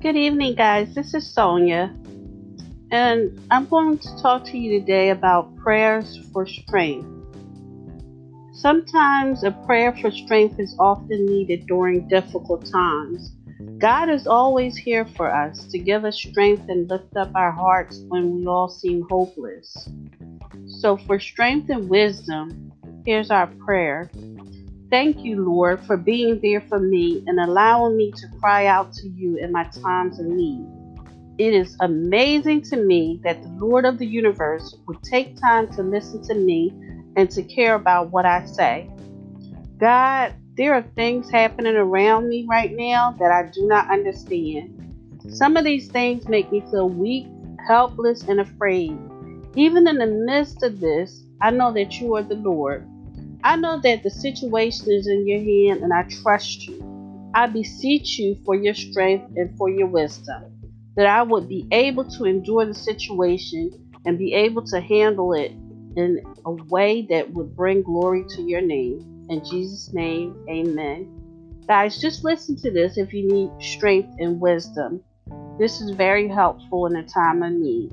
Good evening, guys. This is Sonya, and I'm going to talk to you today about prayers for strength. Sometimes a prayer for strength is often needed during difficult times. God is always here for us to give us strength and lift up our hearts when we all seem hopeless. So, for strength and wisdom, here's our prayer Thank you, Lord, for being there for me and allowing me to cry out to you in my times of need. It is amazing to me that the Lord of the universe would take time to listen to me and to care about what I say. God, there are things happening around me right now that I do not understand. Some of these things make me feel weak, helpless, and afraid. Even in the midst of this, I know that you are the Lord I know that the situation is in your hand and I trust you. I beseech you for your strength and for your wisdom, that I would be able to endure the situation and be able to handle it in a way that would bring glory to your name. In Jesus' name, amen. Guys, just listen to this if you need strength and wisdom. This is very helpful in a time of need.